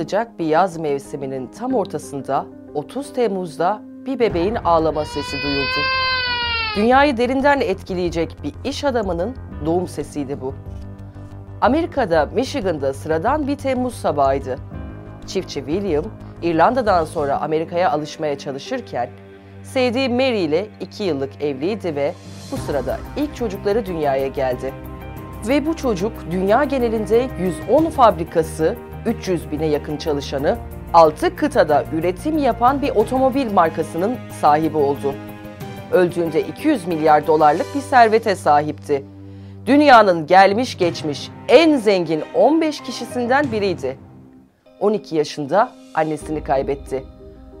başlayacak bir yaz mevsiminin tam ortasında 30 Temmuz'da bir bebeğin ağlama sesi duyuldu. Dünyayı derinden etkileyecek bir iş adamının doğum sesiydi bu. Amerika'da Michigan'da sıradan bir Temmuz sabahıydı. Çiftçi William, İrlanda'dan sonra Amerika'ya alışmaya çalışırken sevdiği Mary ile iki yıllık evliydi ve bu sırada ilk çocukları dünyaya geldi. Ve bu çocuk dünya genelinde 110 fabrikası, 300 bine yakın çalışanı, 6 kıtada üretim yapan bir otomobil markasının sahibi oldu. Öldüğünde 200 milyar dolarlık bir servete sahipti. Dünyanın gelmiş geçmiş en zengin 15 kişisinden biriydi. 12 yaşında annesini kaybetti.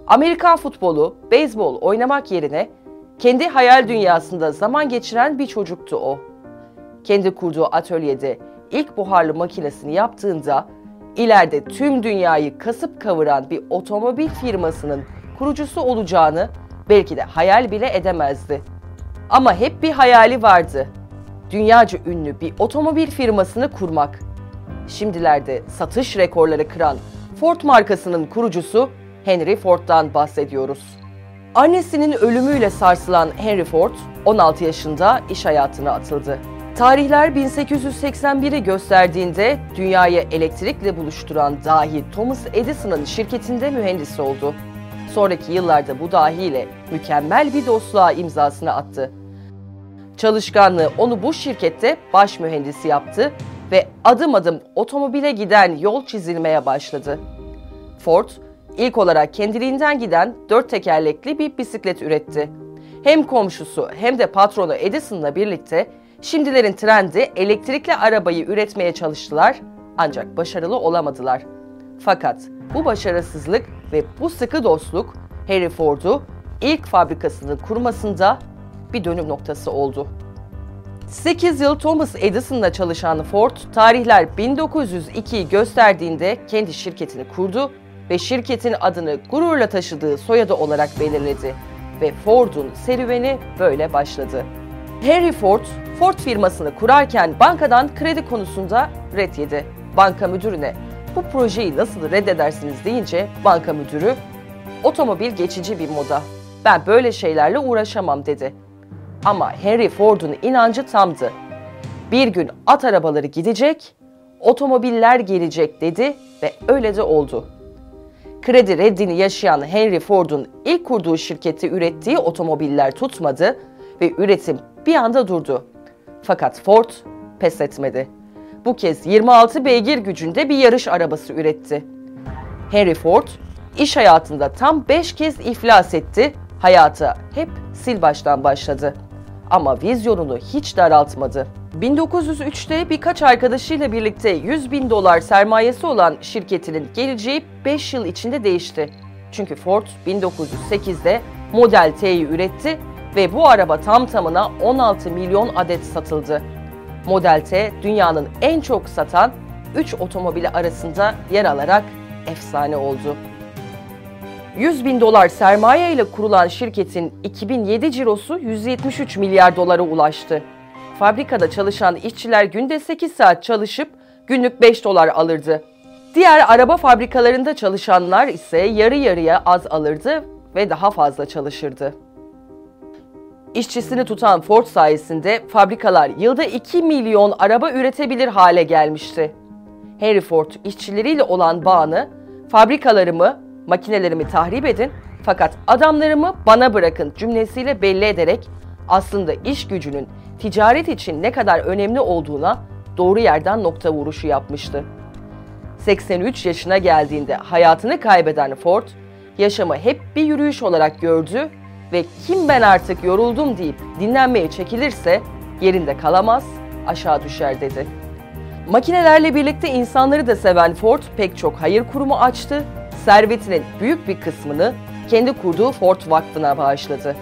Amerikan futbolu, beyzbol oynamak yerine kendi hayal dünyasında zaman geçiren bir çocuktu o. Kendi kurduğu atölyede ilk buharlı makinesini yaptığında ileride tüm dünyayı kasıp kavuran bir otomobil firmasının kurucusu olacağını belki de hayal bile edemezdi. Ama hep bir hayali vardı. Dünyaca ünlü bir otomobil firmasını kurmak. Şimdilerde satış rekorları kıran Ford markasının kurucusu Henry Ford'dan bahsediyoruz. Annesinin ölümüyle sarsılan Henry Ford 16 yaşında iş hayatına atıldı. Tarihler 1881'i gösterdiğinde dünyayı elektrikle buluşturan dahi Thomas Edison'ın şirketinde mühendis oldu. Sonraki yıllarda bu dahiyle mükemmel bir dostluğa imzasını attı. Çalışkanlığı onu bu şirkette baş mühendisi yaptı ve adım adım otomobile giden yol çizilmeye başladı. Ford, ilk olarak kendiliğinden giden dört tekerlekli bir bisiklet üretti. Hem komşusu hem de patronu Edison'la birlikte şimdilerin trendi elektrikli arabayı üretmeye çalıştılar ancak başarılı olamadılar. Fakat bu başarısızlık ve bu sıkı dostluk Harry Ford'u ilk fabrikasını kurmasında bir dönüm noktası oldu. 8 yıl Thomas Edison'la çalışan Ford, tarihler 1902'yi gösterdiğinde kendi şirketini kurdu ve şirketin adını gururla taşıdığı soyadı olarak belirledi ve Ford'un serüveni böyle başladı. Henry Ford, Ford firmasını kurarken bankadan kredi konusunda red yedi. Banka müdürüne bu projeyi nasıl reddedersiniz deyince banka müdürü otomobil geçici bir moda. Ben böyle şeylerle uğraşamam dedi. Ama Henry Ford'un inancı tamdı. Bir gün at arabaları gidecek, otomobiller gelecek dedi ve öyle de oldu. Kredi reddini yaşayan Henry Ford'un ilk kurduğu şirketi ürettiği otomobiller tutmadı ve üretim bir anda durdu. Fakat Ford pes etmedi. Bu kez 26 beygir gücünde bir yarış arabası üretti. Henry Ford iş hayatında tam 5 kez iflas etti, hayata hep sil baştan başladı. Ama vizyonunu hiç daraltmadı. 1903'te birkaç arkadaşıyla birlikte 100 bin dolar sermayesi olan şirketinin geleceği 5 yıl içinde değişti. Çünkü Ford 1908'de Model T'yi üretti ve bu araba tam tamına 16 milyon adet satıldı. Model T dünyanın en çok satan 3 otomobili arasında yer alarak efsane oldu. 100 bin dolar sermaye ile kurulan şirketin 2007 cirosu 173 milyar dolara ulaştı. Fabrikada çalışan işçiler günde 8 saat çalışıp günlük 5 dolar alırdı. Diğer araba fabrikalarında çalışanlar ise yarı yarıya az alırdı ve daha fazla çalışırdı. İşçisini tutan Ford sayesinde fabrikalar yılda 2 milyon araba üretebilir hale gelmişti. Henry Ford işçileriyle olan bağını fabrikalarımı, makinelerimi tahrip edin fakat adamlarımı bana bırakın cümlesiyle belli ederek aslında iş gücünün ticaret için ne kadar önemli olduğuna doğru yerden nokta vuruşu yapmıştı. 83 yaşına geldiğinde hayatını kaybeden Ford, yaşamı hep bir yürüyüş olarak gördü ve kim ben artık yoruldum deyip dinlenmeye çekilirse yerinde kalamaz, aşağı düşer dedi. Makinelerle birlikte insanları da seven Ford pek çok hayır kurumu açtı, servetinin büyük bir kısmını kendi kurduğu Ford Vakfı'na bağışladı.